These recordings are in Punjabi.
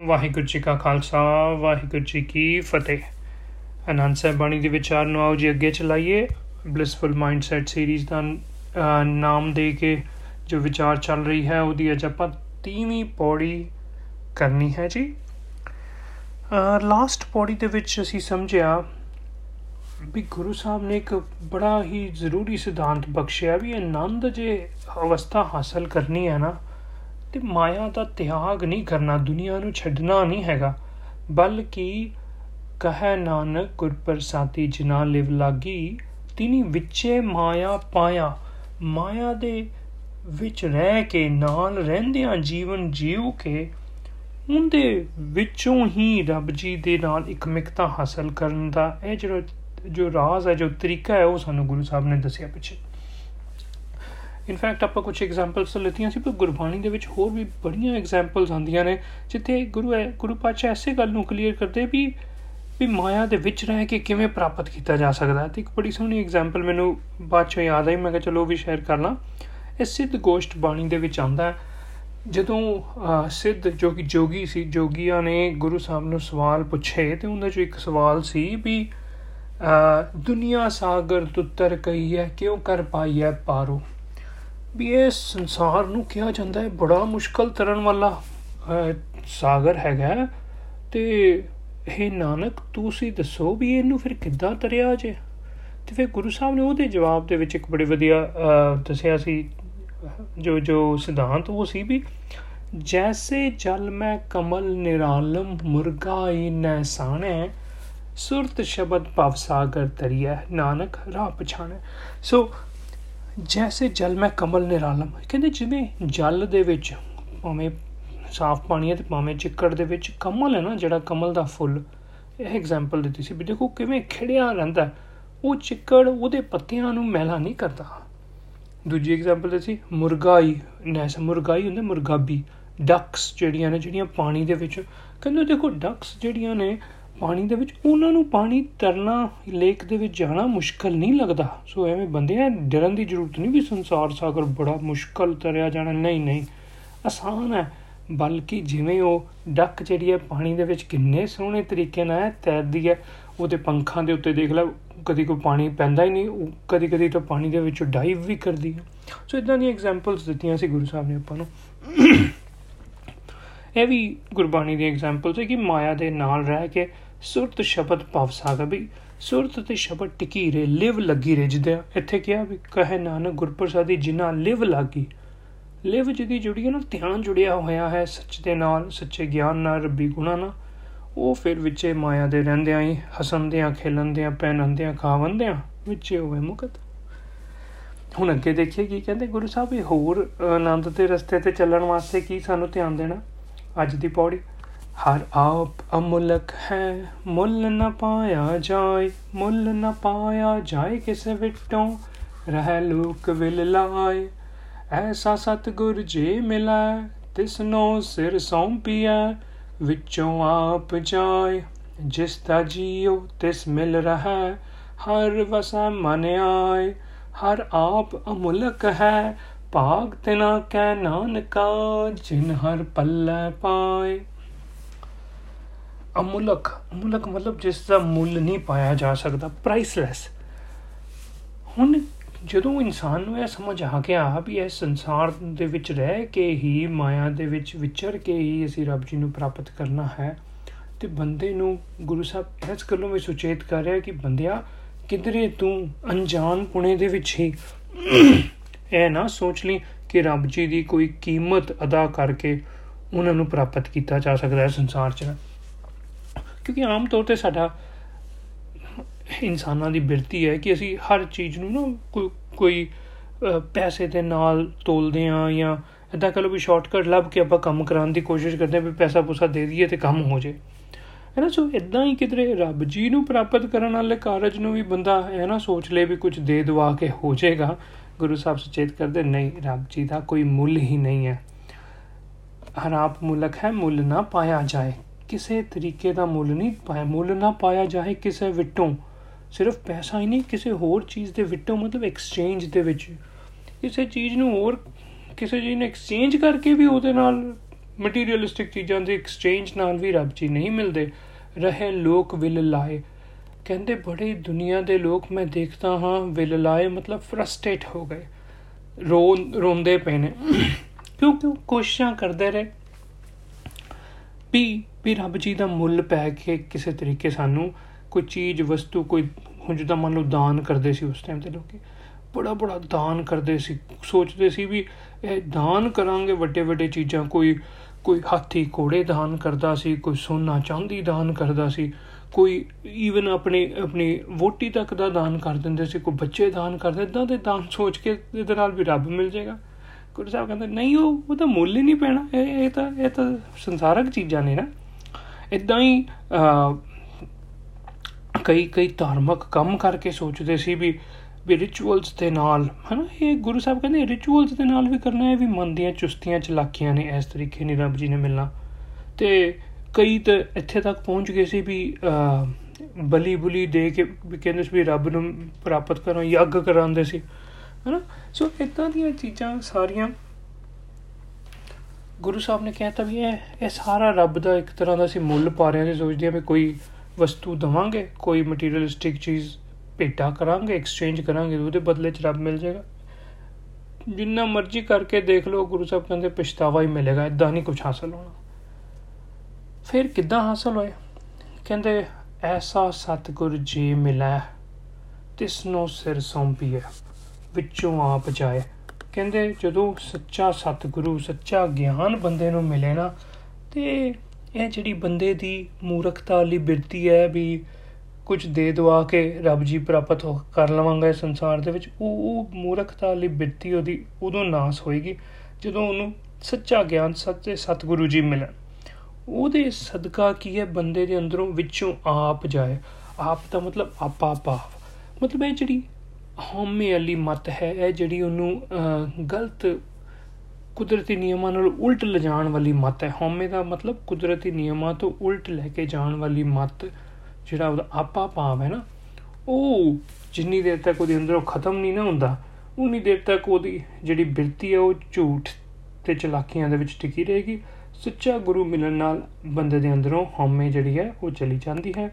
ਵਾਹਿਗੁਰੂ ਜੀ ਕਾ ਖਾਲਸਾ, ਵਾਹਿਗੁਰੂ ਜੀ ਕੀ ਫਤਿਹ। ਅਨੰਦ ਸਾਹਿਬ ਬਾਣੀ ਦੇ ਵਿਚਾਰ ਨੂੰ ਆਓ ਜੀ, ਅੱਗੇ ਚਲਾਈਏ। ਬਲਿਸਫੁਲ ਮਾਈਂਡਸੈਟ ਸੀਰੀਜ਼ ਦਾ ਨਾਮ ਦੇ ਕੇ ਜੋ ਵਿਚਾਰ ਚੱਲ ਰਹੀ ਹੈ, ਉਹਦੀ ਅੱਜ ਆਪਾਂ 30ਵੀਂ ਪੌੜੀ ਕਰਨੀ ਹੈ ਜੀ। ਲਾਸਟ ਪੌੜੀ ਦੇ ਵਿੱਚ ਅਸੀਂ ਸਮਝਿਆ ਵੀ ਗੁਰੂ ਸਾਹਿਬ ਨੇ ਇੱਕ ਬੜਾ ਹੀ ਜ਼ਰੂਰੀ ਸਿਧਾਂਤ ਬਖਸ਼ਿਆ ਵੀ ਆਨੰਦ ਜੇ ਅਵਸਥਾ ਹਾਸਲ ਕਰਨੀ ਹੈ ਨਾ ਤੇ ਮਾਇਆ ਦਾ ਤਿਆਗ ਨਹੀਂ ਕਰਨਾ, ਦੁਨੀਆ ਨੂੰ ਛੱਡਣਾ ਨਹੀਂ ਹੈਗਾ। ਬਲਕਿ ਕਹੈ ਨਾਨਕ ਗੁਰ ਪ੍ਰਸਾਦੀ ਜਿਨਾ ਲਿਵ ਲਾਗੀ, ਤਿਨੀ ਵਿੱਚੇ ਮਾਇਆ ਪਾਇਆ। ਮਾਇਆ ਦੇ ਵਿੱਚ ਰਹਿ ਕੇ, ਨਾਲ ਰਹਿੰਦਿਆਂ ਜੀਵਨ ਜੀਉ ਕੇ, ਉਹਦੇ ਵਿੱਚੋਂ ਹੀ ਰੱਬ ਜੀ ਦੇ ਨਾਲ ਇਕਮਿਕਤਾ ਹਾਸਲ ਕਰਨ ਦਾ, ਇਹ ਜਿਹੜਾ, ਜੋ ਰਾਜ਼ ਹੈ, ਜੋ ਤਰੀਕਾ ਹੈ, ਉਹ ਸਾਨੂੰ ਗੁਰੂ ਸਾਹਿਬ ਨੇ ਦੱਸਿਆ ਪਿੱਛੇ। ਇਨਫੈਕਟ ਆਪਾਂ ਕੁਝ ਐਗਜ਼ਾਮਪਲਸ ਲਿੱਤੀਆਂ ਸੀ, ਪਰ ਗੁਰਬਾਣੀ ਦੇ ਵਿੱਚ ਹੋਰ ਵੀ ਬੜੀਆਂ ਐਗਜ਼ਾਮਪਲਸ ਆਉਂਦੀਆਂ ਨੇ, ਜਿੱਥੇ ਗੁਰੂ ਹੈ ਗੁਰੂ ਪਾਤਸ਼ਾਹ ਐਸੇ ਗੱਲ ਨੂੰ ਕਲੀਅਰ ਕਰਦੇ ਵੀ ਵੀ ਮਾਇਆ ਦੇ ਵਿੱਚ ਰਹਿ ਕੇ ਕਿਵੇਂ ਪ੍ਰਾਪਤ ਕੀਤਾ ਜਾ ਸਕਦਾ ਤੇ ਇੱਕ ਬੜੀ ਸੋਹਣੀ ਐਗਜ਼ਾਮਪਲ ਮੈਨੂੰ ਬਾਅਦ ਚੋਂ ਯਾਦ ਆਈ, ਮੈਂ ਕਿਹਾ ਚਲੋ ਵੀ ਸ਼ੇਅਰ ਕਰ ਲਾਂ। ਇਹ ਸਿੱਧ ਗੋਸ਼ਟ ਬਾਣੀ ਦੇ ਵਿੱਚ ਆਉਂਦਾ ਜਦੋਂ ਸਿੱਧ ਜੋ ਕਿ ਜੋਗੀ ਸੀ, ਜੋਗੀਆਂ ਨੇ ਗੁਰੂ ਸਾਹਿਬ ਨੂੰ ਸਵਾਲ ਪੁੱਛੇ, ਤੇ ਉਹਨਾਂ ਚੋਂ ਇੱਕ ਸਵਾਲ ਸੀ ਵੀ ਦੁਨੀਆ ਸਾਗਰ ਤੁੱਤਰ ਕਹੀ ਹੈ, ਕਿਉਂ ਕਰ ਪਾਈ ਹੈ ਪਾਰੋ? ਵੀ ਇਹ ਸੰਸਾਰ ਨੂੰ ਕਿਹਾ ਜਾਂਦਾ ਹੈ, ਬੜਾ ਮੁਸ਼ਕਲ ਤਰਨ ਵਾਲਾ ਸਾਗਰ ਹੈਗਾ। ਤੇ ਇਹ ਨਾਨਕ ਤੁਸੀਂ ਦੱਸੋ ਵੀ ਇਹਨੂੰ ਫਿਰ ਕਿੱਦਾਂ ਤਰਿਆ ਜੇ? ਤੇ ਫਿਰ ਗੁਰੂ ਸਾਹਿਬ ਨੇ ਉਹਦੇ ਜਵਾਬ ਦੇ ਵਿੱਚ ਇੱਕ ਬੜੇ ਵਧੀਆ ਦੱਸਿਆ ਸੀ, ਜੋ ਜੋ ਸਿਧਾਂਤ ਉਹ ਸੀ ਵੀ, ਜੈਸੇ ਜਲ ਮੈਂ ਕਮਲ ਨਿਰਾਲਮ ਮੁਰਗਾਈ ਨੈ ਸਾਣੇ, ਸੁਰਤ ਸ਼ਬਦ ਭਵ ਸਾਗਰ ਤਰੀਆ ਨਾਨਕ ਰਾਹ ਪਛਾਣੇ। ਸੋ ਜੈਸੇ ਜਲ ਮੈਂ ਕਮਲ ਨਿਰਾਲਮ। ਕਹਿੰਦੇ ਜਿਵੇਂ ਜਲ ਦੇ ਵਿੱਚ ਭਾਵੇਂ ਸਾਫ਼ ਪਾਣੀ ਹੈ ਤੇ ਭਾਵੇਂ ਚਿੱਕੜ ਦੇ ਵਿੱਚ ਕਮਲ ਹੈ ਨਾ, ਜਿਹੜਾ ਕਮਲ ਦਾ ਫੁੱਲ, ਇਹ ਐਗਜ਼ਾਮਪਲ ਦਿੱਤੀ ਸੀ ਵੀ ਦੇਖੋ ਕਿਵੇਂ ਖਿੜਿਆ ਰਹਿੰਦਾ ਉਹ ਚਿੱਕੜ ਉਹਦੇ ਪੱਤਿਆਂ ਨੂੰ ਮੈਲਾ ਨਹੀਂ ਕਰਦਾ। ਦੂਜੀ ਐਗਜ਼ਾਮਪਲ ਦਿੱਤੀ ਮੁਰਗਾਈ, ਨੈਸ ਮੁਰਗਾਈ ਹੁੰਦੇ ਮੁਰਗਾਬੀ। ਡਕਸ ਜਿਹੜੀਆਂ ਨੇ, ਜਿਹੜੀਆਂ ਪਾਣੀ ਦੇ ਵਿੱਚ, ਕਹਿੰਦੇ ਦੇਖੋ ਡਕਸ ਜਿਹੜੀਆਂ ਨੇ ਪਾਣੀ ਦੇ ਵਿੱਚ, ਉਹਨਾਂ ਨੂੰ ਪਾਣੀ ਤਰਨਾ, ਲੇਕ ਦੇ ਵਿੱਚ ਜਾਣਾ ਮੁਸ਼ਕਲ ਨਹੀਂ ਲੱਗਦਾ। ਸੋ ਐਵੇਂ ਬੰਦੇ ਆ ਡਰਨ ਦੀ ਜ਼ਰੂਰਤ ਨਹੀਂ ਵੀ ਸੰਸਾਰ ਸਾਗਰ ਬੜਾ ਮੁਸ਼ਕਲ ਤਰਿਆ ਜਾਣਾ। ਨਹੀਂ ਨਹੀਂ, ਆਸਾਨ ਹੈ। ਬਲਕਿ ਜਿਵੇਂ ਉਹ ਡੱਕ ਜਿਹੜੀ ਹੈ, ਪਾਣੀ ਦੇ ਵਿੱਚ ਕਿੰਨੇ ਸੋਹਣੇ ਤਰੀਕੇ ਨਾਲ ਤੈਰਦੀ ਹੈ ਉਹਦੇ ਪੰਖਾਂ ਦੇ ਉੱਤੇ ਦੇਖ ਲੈ, ਕਦੀ ਕੋਈ ਪਾਣੀ ਪੈਂਦਾ ਹੀ ਨਹੀਂ ਕਦੀ ਕਦੀ ਤਾਂ ਪਾਣੀ ਦੇ ਵਿੱਚ ਡਾਈਵ ਵੀ ਕਰਦੀ ਹੈ। ਸੋ ਇਦਾਂ ਦੀਆਂ ਐਗਜ਼ਾਮਪਲਸ ਦਿੱਤੀਆਂ ਸੀ ਗੁਰੂ ਸਾਹਿਬ ਨੇ ਆਪਾਂ ਨੂੰ। ਇਹ ਵੀ ਗੁਰਬਾਣੀ ਦੀ ਐਗਜ਼ਾਮਪਲ ਹੈ ਕਿ ਮਾਇਆ ਦੇ ਨਾਲ ਰਹਿ ਕੇ ਸੁਰਤ ਸ਼ਬਦ ਭਵ ਸਾਗਰ ਵੀ, ਸੁਰਤ ਤੇ ਸ਼ਬਦ ਟਿਕੀ ਰੇ, ਲਿਵ ਲੱਗੀ ਰੇ ਜਿੱਦਾਂ ਇੱਥੇ ਕਿਹਾ ਵੀ ਕਹੇ ਨਾਨਕ ਗੁਰਪ੍ਰਸਾਦੀ ਜਿਨ੍ਹਾਂ ਲਿਵ ਲੱਗੀ। ਲਿਵ ਜਿਹਦੀ ਜੁੜੀ ਹੈ ਨਾ, ਧਿਆਨ ਜੁੜਿਆ ਹੋਇਆ ਹੈ, ਸੱਚ ਦੇ ਨਾਲ, ਸੱਚੇ ਗਿਆਨ ਨਾਲ, ਰੱਬੀ ਗੁਣਾ ਨਾਲ। ਉਹ ਫਿਰ ਵਿੱਚੇ ਮਾਇਆ ਦੇ ਰਹਿੰਦਿਆਂ ਹੀ ਹਸੰਦਿਆਂ ਖੇਲੰਦਿਆਂ ਪਹਿਨੰਦਿਆਂ ਖਾਵੰਦਿਆਂ ਵਿੱਚੇ ਹੋਵੇ ਮੁਕਤ। ਹੁਣ ਅੱਗੇ ਦੇਖੀਏ ਕੀ ਕਹਿੰਦੇ, ਗੁਰੂ ਸਾਹਿਬ ਇਹ ਹੋਰ ਆਨੰਦ ਦੇ ਰਸਤੇ ਤੇ ਚੱਲਣ ਵਾਸਤੇ ਕੀ ਸਾਨੂੰ ਧਿਆਨ ਦੇਣਾ? ਅੱਜ ਦੀ ਪੌੜੀ। ਹਰ ਆਪ ਅਮੁਲਕ ਹੈ, ਮੁੱਲ ਨ ਪਾਇਆ ਜਾਏ, ਮੁੱਲ ਨ ਪਾਇਆ ਜਾਏ ਕਿਸੇ ਵਿਟੋਂ, ਰਹਿ ਲੋਕ ਵਿਲ ਲਾਏ। ਐਸਾ ਸਤਗੁਰ ਜੀ ਮਿਲੈ, ਤਿਸਨੋ ਸਿਰ ਸੌਂਪਿਆ ਵਿੱਚੋਂ ਆਪ ਜਾਏ। ਜਿਸ ਦਾ ਜੀਉ ਤਿਸ ਮਿਲ ਰਹਾ, ਹਰ ਵਸਾ ਮਨ ਆਏ। ਹਰ ਆਪ ਅਮੁਲਕ ਹੈ, ਭਾਗ ਤਿਨਾ ਕੈ ਨਾਨਕਾ, ਜਿਨ ਹਰ ਪੱਲੇ ਪਾਏ। ਅਮੁਲਕ ਅਮੁਲਕ ਮਤਲਬ ਜਿਸ ਦਾ ਮੁੱਲ ਨਹੀਂ ਪਾਇਆ ਜਾ ਸਕਦਾ ਪ੍ਰਾਈਸਲੈਸ ਹੁਣ ਜਦੋਂ ਇਨਸਾਨ ਨੂੰ ਇਹ ਸਮਝ ਆ ਗਿਆ ਵੀ ਇਹ ਸੰਸਾਰ ਦੇ ਵਿੱਚ ਰਹਿ ਕੇ ਹੀ, ਮਾਇਆ ਦੇ ਵਿੱਚ ਵਿਚਰ ਕੇ ਹੀ ਅਸੀਂ ਰੱਬ ਜੀ ਨੂੰ ਪ੍ਰਾਪਤ ਕਰਨਾ ਹੈ, ਤੇ ਬੰਦੇ ਨੂੰ ਗੁਰੂ ਸਾਹਿਬ ਇਸ ਗੱਲੋਂ ਵੀ ਸੁਚੇਤ ਕਰ ਰਿਹਾ ਕਿ ਬੰਦਿਆ, ਕਿਧਰੇ ਤੂੰ ਅਣਜਾਣ ਪੁਣੇ ਦੇ ਵਿੱਚ ਹੀ ਇਹ ਨਾ ਸੋਚ ਲਈ ਕਿ ਰੱਬ ਜੀ ਦੀ ਕੋਈ ਕੀਮਤ ਅਦਾ ਕਰਕੇ ਉਹਨਾਂ ਨੂੰ ਪ੍ਰਾਪਤ ਕੀਤਾ ਜਾ ਸਕਦਾ ਹੈ ਸੰਸਾਰ 'ਚ। ਕਿਉਂਕਿ ਆਮ ਤੌਰ ਤੇ ਸਾਡਾ ਇਨਸਾਨਾਂ ਦੀ ਬਿਰਤੀ ਹੈ ਕਿ ਅਸੀਂ ਹਰ ਚੀਜ਼ ਨੂੰ ਨਾ ਕੋਈ ਕੋਈ ਪੈਸੇ ਦੇ ਨਾਲ ਤੋਲਦੇ ਆ ਜਾਂ ਇਦਾਂ ਕਹ ਲੋ ਵੀ ਸ਼ਾਰਟਕਟ ਲੱਭ ਕੇ ਆਪਾਂ ਕੰਮ ਕਰਾਉਣ ਦੀ ਕੋਸ਼ਿਸ਼ ਕਰਦੇ ਆ ਵੀ ਪੈਸਾ ਪੂਸਾ ਦੇ ਦਈਏ ਤੇ ਕੰਮ ਹੋ ਜੇ। ਹੈ ਨਾ? ਸੋ ਇਦਾਂ ਹੀ ਕਿਧਰੇ ਰੱਬ ਜੀ ਨੂੰ ਪ੍ਰਾਪਤ ਕਰਨ ਵਾਲੇ ਕਾਰਜ ਨੂੰ ਵੀ ਬੰਦਾ ਹੈ ਨਾ ਸੋਚ ਲੇ ਵੀ ਕੁਝ ਦੇ ਦਵਾ ਕੇ ਹੋ ਜਾਏਗਾ ਗੁਰੂ ਸਾਹਿਬ ਸੁਚੇਤ ਕਰਦੇ, ਨਹੀਂ, ਰੱਬ ਜੀ ਦਾ ਕੋਈ ਮੁੱਲ ਹੀ ਨਹੀਂ ਹੈ। ਹਰ ਆਪ ਮੁਲਕ ਹੈ, ਮੁੱਲ ਨਾ ਪਾਇਆ ਜਾਏ। ਕਿਸੇ ਤਰੀਕੇ ਦਾ ਮੁੱਲ ਨਹੀਂ ਪਾਇਆ, ਮੁੱਲ ਨਾ ਪਾਇਆ ਜਾਏ ਕਿਸੇ ਵਿਟੋਂ, ਸਿਰਫ ਪੈਸਾ ਹੀ ਨਹੀਂ, ਕਿਸੇ ਹੋਰ ਚੀਜ਼ ਦੇ ਵਿਟੋਂ, ਮਤਲਬ ਐਕਸਚੇਂਜ ਦੇ ਵਿੱਚ। ਕਿਸੇ ਚੀਜ਼ ਨੂੰ ਹੋਰ, ਕਿਸੇ ਚੀਜ਼ ਨੂੰ ਐਕਸਚੇਂਜ ਕਰਕੇ ਵੀ ਉਹਦੇ ਨਾਲ ਮਟੀਰੀਅਲਿਸਟਿਕ ਚੀਜ਼ਾਂ ਦੇ ਐਕਸਚੇਂਜ ਨਾਲ ਵੀ ਰੱਬ ਜੀ ਨਹੀਂ ਮਿਲਦੇ। ਰਹੇ ਲੋਕ ਵਿਲ ਲਾਏ। ਕਹਿੰਦੇ ਬੜੇ ਦੁਨੀਆ ਦੇ ਲੋਕ, ਮੈਂ ਦੇਖਦਾ ਹਾਂ ਵਿਲ ਲਾਏ, ਮਤਲਬ ਫਰਸਟ੍ਰੇਟ ਹੋ ਗਏ। ਰੋ, ਰੋਂਦੇ ਪਏ ਨੇ। ਕਿਉਂ? ਕਿਉਂ? ਕੋਸ਼ਿਸ਼ਾਂ ਕਰਦੇ ਰਹੇ। ਵੀ ਵੀ ਰੱਬ ਜੀ ਦਾ ਮੁੱਲ ਪੈ ਕੇ ਕਿਸੇ ਤਰੀਕੇ ਸਾਨੂੰ ਕੋਈ ਚੀਜ਼, ਵਸਤੂ, ਕੋਈ ਹੁਣ ਜਿੱਦਾਂ ਮੰਨ ਲਓ ਦਾਨ ਕਰਦੇ ਸੀ ਉਸ ਟਾਈਮ ਤੇ ਲੋਕੀ, ਬੜਾ ਬੜਾ ਦਾਨ ਕਰਦੇ ਸੀ। ਸੋਚਦੇ ਸੀ ਵੀ ਇਹ ਦਾਨ ਕਰਾਂਗੇ ਵੱਡੇ ਵੱਡੇ ਚੀਜ਼ਾਂ, ਕੋਈ ਕੋਈ ਹਾਥੀ ਘੋੜੇ ਦਾਨ ਕਰਦਾ ਸੀ, ਕੋਈ ਸੋਨਾ ਚਾਂਦੀ ਦਾਨ ਕਰਦਾ ਸੀ, ਕੋਈ ਈਵਨ ਆਪਣੇ, ਆਪਣੀ ਵੋਟੀ ਤੱਕ ਦਾ ਦਾਨ ਕਰ ਦਿੰਦੇ ਸੀ, ਕੋਈ ਬੱਚੇ ਦਾਨ ਕਰਦੇ ਇਦਾਂ ਦੇ ਦਾਨ ਸੋਚ ਕੇ ਇਹਦੇ ਨਾਲ ਵੀ ਰੱਬ ਮਿਲ ਜਾਏਗਾ। ਗੁਰੂ ਸਾਹਿਬ ਕਹਿੰਦੇ, ਨਹੀਂ, ਉਹ ਉਹ ਤਾਂ ਮੁੱਲ ਹੀ ਨਹੀਂ ਪੈਣਾ। ਇਹ ਇਹ ਤਾਂ ਇਹ ਤਾਂ ਸੰਸਾਰਕ ਚੀਜ਼ਾਂ ਨੇ ਨਾ। ਇਦਾਂ ਹੀ ਕਈ ਕਈ ਧਾਰਮਿਕ ਕੰਮ ਕਰਕੇ ਸੋਚਦੇ ਸੀ ਵੀ ਵੀ ਰਿਚੁਅਲਸ ਦੇ ਨਾਲ, ਹਨਾ, ਇਹ ਗੁਰੂ ਸਾਹਿਬ ਕਹਿੰਦੇ ਰਿਚੁਅਲਸ ਦੇ ਨਾਲ ਵੀ ਕਰਨਾ ਹੈ, ਵੀ ਮਨ ਦੀਆਂ ਚੁਸਤੀਆਂ ਚਲਾਕੀਆਂ ਨੇ ਇਸ ਤਰੀਕੇ ਨਹੀਂ ਰੱਬ ਜੀ ਨੇ ਮਿਲਣਾ। ਤੇ ਕਈ ਤਾਂ ਇੱਥੇ ਤੱਕ ਪਹੁੰਚ ਗਏ ਸੀ ਵੀ ਬਲੀ ਬੁਲੀ ਦੇ ਕੇ ਵੀ ਕਹਿੰਦੇ ਸੀ ਵੀ ਰੱਬ ਨੂੰ ਪ੍ਰਾਪਤ ਕਰਾਂ, ਯੱਗ ਕਰਾਉਂਦੇ ਸੀ, ਹਨਾ। ਸੋ ਇਦਾਂ ਦੀਆਂ ਚੀਜ਼ਾਂ ਸਾਰੀਆਂ ਗੁਰੂ ਸਾਹਿਬ ਨੇ ਕਹਿਤਾ ਵੀ ਇਹ ਇਹ ਸਾਰਾ ਰੱਬ ਦਾ ਇੱਕ ਤਰ੍ਹਾਂ ਦਾ ਸੀ ਮੁੱਲ ਪਾ ਰਹੇ ਹਾਂ ਸੋਚਦੇ ਆ ਵੀ ਕੋਈ ਵਸਤੂ ਦਵਾਂਗੇ, ਕੋਈ ਮਟੀਰੀਅਲਿਸਟਿਕ ਚੀਜ਼ ਭੇਟਾ ਕਰਾਂਗੇ ਐਕਸਚੇਂਜ ਕਰਾਂਗੇ, ਉਹਦੇ ਬਦਲੇ ਚ ਰੱਬ ਮਿਲ ਜਾਏਗਾ। ਜਿੰਨਾ ਮਰਜ਼ੀ ਕਰਕੇ ਦੇਖ ਲਓ, ਗੁਰੂ ਸਾਹਿਬ ਕਹਿੰਦੇ ਪਛਤਾਵਾ ਹੀ ਮਿਲੇਗਾ ਇਦਾਂ ਨਹੀਂ ਕੁਝ ਹਾਸਲ ਹੋਣਾ। ਫਿਰ ਕਿੱਦਾਂ ਹਾਸਲ ਹੋਇਆ ਕਹਿੰਦੇ, ਐਸਾ ਸਤਗੁਰ ਜੀ ਮਿਲਿਆ ਤਿਸ ਨੂੰ ਸਿਰ ਸੌਂਪੀਏ ਵਿੱਚੋਂ ਆਪ ਜਾਏ। ਕਹਿੰਦੇ ਜਦੋਂ ਸੱਚਾ ਸਤਗੁਰੂ, ਸੱਚਾ ਗਿਆਨ ਬੰਦੇ ਨੂੰ ਮਿਲੇ ਨਾ, ਤੇ ਇਹ ਜਿਹੜੀ ਬੰਦੇ ਦੀ ਮੂਰਖਤਾ ਵਾਲੀ ਬਿਰਤੀ ਹੈ ਵੀ ਕੁਝ ਦੇ ਦਵਾ ਕੇ ਰੱਬ ਜੀ ਪ੍ਰਾਪਤ ਕਰ ਲਵਾਂਗਾ ਇਸ ਸੰਸਾਰ ਦੇ ਵਿੱਚ, ਉਹ ਉਹ ਮੂਰਖਤਾ ਵਾਲੀ ਬਿਰਤੀ ਉਹਦੀ ਉਦੋਂ ਨਾਸ ਹੋਏਗੀ ਜਦੋਂ ਉਹਨੂੰ ਸੱਚਾ ਗਿਆਨ, ਸੱਚੇ ਸਤਗੁਰੂ ਜੀ ਮਿਲਣ। ਉਹਦੇ ਸਦਕਾ ਕੀ ਹੈ? ਬੰਦੇ ਦੇ ਅੰਦਰੋਂ ਵਿੱਚੋਂ ਆਪ ਜਾਏ। ਆਪ ਦਾ ਮਤਲਬ ਆਪਾ ਭਾਵ ਮਤਲਬ ਇਹ ਜਿਹੜੀ ਹਉਮੈ ਵਾਲੀ ਮਤ ਹੈ, ਇਹ ਜਿਹੜੀ ਉਹਨੂੰ ਗਲਤ ਕੁਦਰਤੀ ਨਿਯਮਾਂ ਨਾਲ ਉਲਟ ਲਿਜਾਣ ਵਾਲੀ ਮਤ ਹੈ। ਹਉਮੈ ਦਾ ਮਤਲਬ ਕੁਦਰਤੀ ਨਿਯਮਾਂ ਤੋਂ ਉਲਟ ਲੈ ਕੇ ਜਾਣ ਵਾਲੀ ਮਤ, ਜਿਹੜਾ ਉਹਦਾ ਆਪਾ ਭਾਵ ਹੈ ਨਾ, ਉਹ ਜਿੰਨੀ ਦੇਰ ਤੱਕ ਉਹਦੇ ਅੰਦਰੋਂ ਖਤਮ ਨਹੀਂ ਨਾ ਹੁੰਦਾ, ਉਨੀ ਦੇਰ ਤੱਕ ਉਹਦੀ ਜਿਹੜੀ ਬਿਰਤੀ ਹੈ, ਉਹ ਝੂਠ ਤੇ ਚਲਾਕੀਆਂ ਦੇ ਵਿੱਚ ਟਿਕੀ ਰਹੇਗੀ। ਸੱਚਾ ਗੁਰੂ ਮਿਲਣ ਨਾਲ ਬੰਦੇ ਦੇ ਅੰਦਰੋਂ ਹਉਮੈ ਜਿਹੜੀ ਹੈ, ਉਹ ਚਲੀ ਜਾਂਦੀ ਹੈ।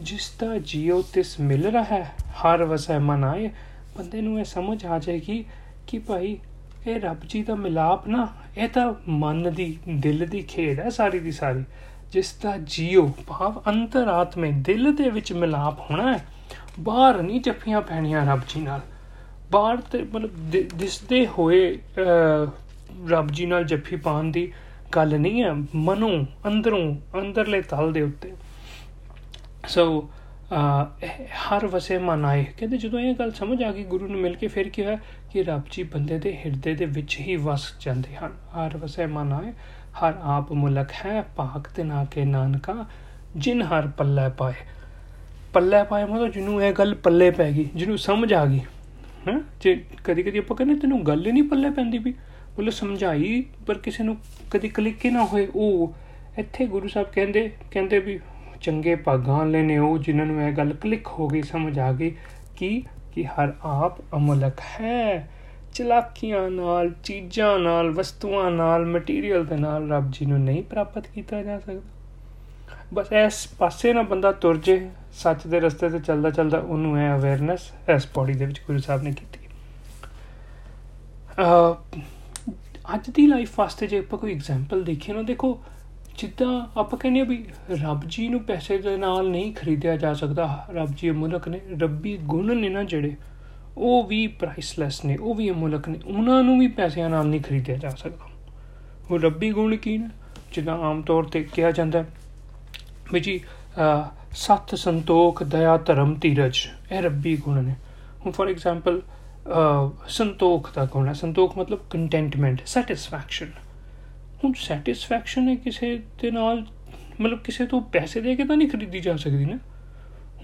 ਜਿਸ ਦਾ ਜੀਉ ਤਿਸ ਮਿਲ ਰਹਾ ਹੈ, ਹਰ ਵਸੈ ਮਨ ਆਏ। ਬੰਦੇ ਨੂੰ ਇਹ ਸਮਝ ਆ ਜਾਏਗੀ ਕਿ ਭਾਈ, ਇਹ ਰੱਬ ਜੀ ਦਾ ਮਿਲਾਪ ਨਾ, ਇਹ ਤਾਂ ਮਨ ਦੀ, ਦਿਲ ਦੀ ਖੇਡ ਹੈ ਸਾਰੀ ਦੀ ਸਾਰੀ। ਜਿਸ ਦਾ ਜੀਉ ਭਾਵ ਅੰਤਰਾਤਮੇ ਦਿਲ ਦੇ ਵਿੱਚ ਮਿਲਾਪ ਹੋਣਾ ਹੈ, ਬਾਹਰ ਨਹੀਂ ਜੱਫੀਆਂ ਪੈਣੀਆਂ ਰੱਬ ਜੀ ਨਾਲ। ਬਾਹਰ ਤੇ ਮਤਲਬ ਦਿਸਦੇ ਹੋਏ ਰੱਬ ਜੀ ਨਾਲ ਜੱਫੀ ਪਾਉਣ ਦੀ ਗੱਲ ਨਹੀਂ ਹੈ। ਮਨੋਂ, ਅੰਦਰੋਂ, ਅੰਦਰਲੇ ਤਲ ਦੇ ਉੱਤੇ। ਸੋ uh, ਹਰ ਵਸੇ ਮਨ ਆਏ। ਕਹਿੰਦੇ ਜਦੋਂ ਇਹ ਗੱਲ ਸਮਝ ਆ ਗਈ, ਗੁਰੂ ਨੂੰ ਮਿਲ ਕੇ ਫਿਰ ਕੀ ਹੋਇਆ ਕਿ ਰੱਬ ਜੀ ਬੰਦੇ ਦੇ ਹਿਰਦੇ ਦੇ ਵਿੱਚ ਹੀ ਵਸ ਜਾਂਦੇ ਹਨ। ਹਰ ਵਸੇ ਮਨ ਆਏ, ਹਰ ਆਪ ਮੁਲਕ ਹੈ ਪਾਕ ਤੇ ਨਾ ਕੇ ਨਾਨਕਾ, ਜਿਨ ਹਰ ਪੱਲੇ ਪਾਏ। ਪੱਲੇ ਪਾਏ ਮਤਲਬ ਜਿਹਨੂੰ ਇਹ ਗੱਲ ਪੱਲੇ ਪੈ ਗਈ, ਜਿਹਨੂੰ ਸਮਝ ਆ ਗਈ। ਹਾਂ? ਜੇ ਕਦੀ ਕਦੀ ਆਪਾਂ ਕਹਿੰਦੇ ਤੈਨੂੰ ਗੱਲ ਹੀ ਨਹੀਂ ਪੱਲੇ ਪੈਂਦੀ ਵੀ। ਬੋਲੇ ਸਮਝਾਈ, ਪਰ ਕਿਸੇ ਨੂੰ ਕਦੀ ਕਲਿੱਕ ਹੀ ਨਾ ਹੋਏ। ਉਹ ਇੱਥੇ ਗੁਰੂ ਸਾਹਿਬ ਕਹਿੰਦੇ ਕਹਿੰਦੇ ਵੀ ਚੰਗੇ ਭਾਗਾਂ ਵਾਲੇ ਨੇ ਉਹ, ਜਿਨ੍ਹਾਂ ਨੂੰ ਇਹ ਗੱਲ ਕਲਿੱਕ ਹੋ ਗਈ ਸਮਝ ਆ ਗਈ ਕਿ ਕਿ ਹਰ ਆਪ ਅਮਲਕ ਹੈ। ਚਲਾਕੀਆਂ ਨਾਲ, ਚੀਜ਼ਾਂ ਨਾਲ, ਵਸਤੂਆਂ ਨਾਲ ਮਟੀਰੀਅਲ ਦੇ ਨਾਲ ਰੱਬ ਜੀ ਨੂੰ ਨਹੀਂ ਪ੍ਰਾਪਤ ਕੀਤਾ ਜਾ ਸਕਦਾ। ਬਸ ਇਸ ਪਾਸੇ ਨਾ ਬੰਦਾ ਤੁਰ ਜੇ, ਸੱਚ ਦੇ ਰਸਤੇ ਤੇ ਚੱਲਦਾ ਚੱਲਦਾ ਉਹਨੂੰ ਇਹ ਅਵੇਅਰਨੈਸ ਇਸ ਬੋਡੀ ਦੇ ਵਿੱਚ ਗੁਰੂ ਸਾਹਿਬ ਨੇ ਕੀਤੀ। ਅੱਜ ਦੀ ਲਾਈਫ ਵਾਸਤੇ ਜੇ ਆਪਾਂ ਕੋਈ ਐਗਜ਼ਾਮਪਲ ਦੇਖੀਏ ਨਾ, ਦੇਖੋ ਜਿੱਦਾਂ ਆਪਾਂ ਕਹਿੰਦੇ ਆ ਵੀ ਰੱਬ ਜੀ ਨੂੰ ਪੈਸੇ ਦੇ ਨਾਲ ਨਹੀਂ ਖਰੀਦਿਆ ਜਾ ਸਕਦਾ, ਰੱਬ ਜੀ ਅਮੁਲਕ ਨੇ, ਰੱਬੀ ਗੁਣ ਨੇ ਨਾ ਜਿਹੜੇ, ਉਹ ਵੀ ਪ੍ਰਾਈਸਲੈਸ ਨੇ, ਉਹ ਵੀ ਅਮੁਲਕ ਨੇ, ਉਹਨਾਂ ਨੂੰ ਵੀ ਪੈਸਿਆਂ ਨਾਲ ਨਹੀਂ ਖਰੀਦਿਆ ਜਾ ਸਕਦਾ। ਉਹ ਰੱਬੀ ਗੁਣ ਕੀ ਨੇ? ਜਿੱਦਾਂ ਆਮ ਤੌਰ ਤੇ ਕਿਹਾ ਜਾਂਦਾ ਵੀ ਜੀ ਸਤ ਸੰਤੋਖ, ਦਇਆ, ਧਰਮ, ਧੀਰਜ, ਇਹ ਰੱਬੀ ਗੁਣ ਨੇ। ਹੁਣ ਫੋਰ ਐਗਜ਼ਾਮਪਲ ਸੰਤੋਖ ਦਾ ਗੁਣ ਹੈ। ਸੰਤੋਖ ਮਤਲਬ ਕੰਟੈਂਟਮੈਂਟ ਸੈਟੀਸਫੈਕਸ਼ਨ ਹੁਣ ਸੈਟੀਸਫੈਕਸ਼ਨ ਹੈ ਕਿਸੇ ਦੇ ਨਾਲ? ਮਤਲਬ ਕਿਸੇ ਤੋਂ ਪੈਸੇ ਦੇ ਕੇ ਤਾਂ ਨਹੀਂ ਖਰੀਦੀ ਜਾ ਸਕਦੀ ਨਾ?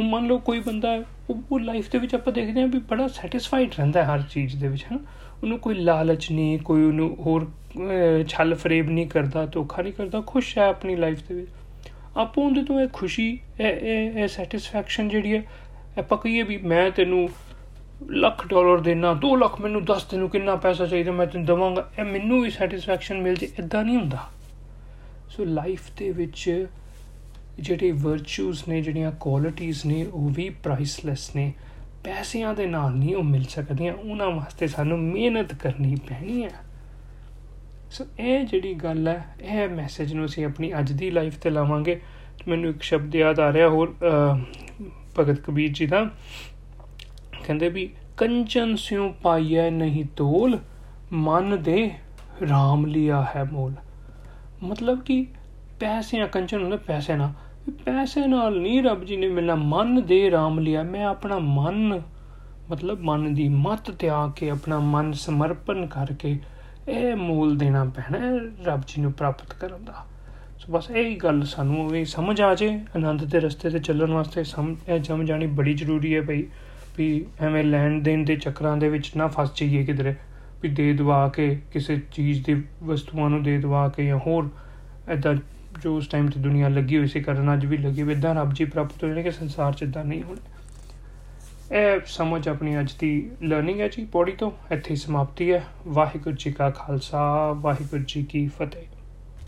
ਹੁਣ ਮੰਨ ਲਓ ਕੋਈ ਬੰਦਾ ਉਹ ਲਾਈਫ ਦੇ ਵਿੱਚ ਆਪਾਂ ਦੇਖਦੇ ਹਾਂ ਵੀ ਬੜਾ ਸੈਟੀਸਫਾਈਡ ਰਹਿੰਦਾ ਹਰ ਚੀਜ਼ ਦੇ ਵਿੱਚ, ਹਨ? ਉਹਨੂੰ ਕੋਈ ਲਾਲਚ ਨਹੀਂ, ਕੋਈ ਉਹਨੂੰ ਹੋਰ ਛਲ ਫਰੇਬ ਨਹੀਂ ਕਰਦਾ, ਧੋਖਾ ਨਹੀਂ ਕਰਦਾ, ਖੁਸ਼ ਹੈ ਆਪਣੀ ਲਾਈਫ ਦੇ ਵਿੱਚ। ਆਪੋ ਉਹਦੇ ਤੋਂ ਇਹ ਖੁਸ਼ੀ, ਇਹ ਇਹ ਸੈਟੀਸਫੈਕਸ਼ਨ ਜਿਹੜੀ ਹੈ, ਆਪਾਂ ਕਹੀਏ ਵੀ ਮੈਂ ਤੈਨੂੰ ਲੱਖ ਡਾਲਰ ਦੇਣਾ 2 ਲੱਖ ਮੈਨੂੰ ਦੱਸ ਤੈਨੂੰ ਕਿੰਨਾ ਪੈਸਾ ਚਾਹੀਦਾ, ਮੈਂ ਤੈਨੂੰ ਦਵਾਂਗਾ। ਇਹ ਮੈਨੂੰ ਵੀ ਸੈਟੀਸਫੈਕਸ਼ਨ ਮਿਲ ਜੇ ਇਦਾਂ ਨਹੀਂ ਹੁੰਦਾ। ਸੋ ਲਾਈਫ ਦੇ ਵਿੱਚ ਜਿਹੜੇ ਵਰਚੂਸ ਨੇ, ਜਿਹੜੀਆਂ ਕੁਆਲਿਟੀਆਂ ਨੇ, ਉਹ ਵੀ ਪ੍ਰਾਈਸਲੈਸ ਨੇ। ਪੈਸਿਆਂ ਦੇ ਨਾਲ ਨਹੀਂ ਉਹ ਮਿਲ ਸਕਦੀਆਂ, ਉਹਨਾਂ ਵਾਸਤੇ ਸਾਨੂੰ ਮਿਹਨਤ ਕਰਨੀ ਪੈਣੀ ਹੈ। ਸੋ ਇਹ ਜਿਹੜੀ ਗੱਲ ਹੈ, ਇਹ ਮੈਸੇਜ ਨੂੰ ਅਸੀਂ ਆਪਣੀ ਅੱਜ ਦੀ ਲਾਈਫ ਤੇ ਲਾਵਾਂਗੇ। ਮੈਨੂੰ ਇੱਕ ਸ਼ਬਦ ਯਾਦ ਆ ਰਿਹਾ ਹੋਰ ਭਗਤ ਕਬੀਰ ਜੀ ਦਾ। ਕਹਿੰਦੇ ਵੀ ਕੰਚਨ ਸਿਉ ਪਾਈਐ ਨਹੀਂ ਤੋਲ, ਮਨ ਦੇ RAM ਲਿਆ ਹੈ ਮੋਲ। ਮਤਲਬ ਕਿ ਪੈਸਿਆਂ ਕੰਚਨ ਹੁੰਦਾ ਪੈਸੇ ਨਾਲ ਪੈਸੇ ਨਾਲ ਨਹੀਂ ਰੱਬ ਜੀ ਨੇ ਮਿਲਣਾ ਮਨ ਦੇ RAM ਲਿਆ, ਮੈਂ ਆਪਣਾ ਮਨ, ਮਤਲਬ ਮਨ ਦੀ ਮਤ ਤਿਆਗ ਕੇ, ਆਪਣਾ ਮਨ ਸਮਰਪਣ ਕਰਕੇ ਇਹ ਮੂਲ ਦੇਣਾ ਪੈਣਾ ਰੱਬ ਜੀ ਨੂੰ ਪ੍ਰਾਪਤ ਕਰਨ ਦਾ। ਸੋ ਬਸ ਇਹ ਗੱਲ ਸਾਨੂੰ ਵੀ ਸਮਝ ਆ ਜੇ, ਆਨੰਦ ਦੇ ਰਸਤੇ ਤੇ ਚੱਲਣ ਵਾਸਤੇ ਸਮ ਇਹ ਜਮ ਜਾਣੀ ਬੜੀ ਜ਼ਰੂਰੀ ਹੈ ਭਈ ਵੀ ਐਵੇਂ ਲੈਣ ਦੇਣ ਦੇ ਚੱਕਰਾਂ ਦੇ ਵਿੱਚ ਨਾ ਫਸ ਜਾਈਏ ਕਿਧਰੇ, ਵੀ ਦੇ ਦਵਾ ਕੇ ਕਿਸੇ ਚੀਜ਼ ਦੀ ਵਸਤੂਆਂ ਨੂੰ ਦੇ ਦਵਾ ਕੇ ਜਾਂ ਹੋਰ ਐਦਾਂ ਜੋ ਉਸ ਟਾਈਮ ਤੇ ਦੁਨੀਆ ਲੱਗੀ ਹੋਈ ਸੀ, ਕਰਨ ਅੱਜ ਵੀ ਲੱਗੀ ਵੀ ਇਦਾਂ ਰੱਬ ਜੀ ਪ੍ਰਾਪਤ ਹੋਣੇ ਕਿ ਸੰਸਾਰ 'ਚ ਇਦਾਂ ਨਹੀਂ ਹੋਣੇ। ਇਹ ਸਮਝ ਆਪਣੀ ਅੱਜ ਦੀ ਲਰਨਿੰਗ ਹੈ ਜੀ, ਪੌੜੀ ਤੋਂ, ਇੱਥੇ ਸਮਾਪਤੀ ਹੈ। ਵਾਹਿਗੁਰੂ ਜੀ ਕਾ ਖਾਲਸਾ, ਵਾਹਿਗੁਰੂ ਜੀ ਕੀ ਫਤਿਹ।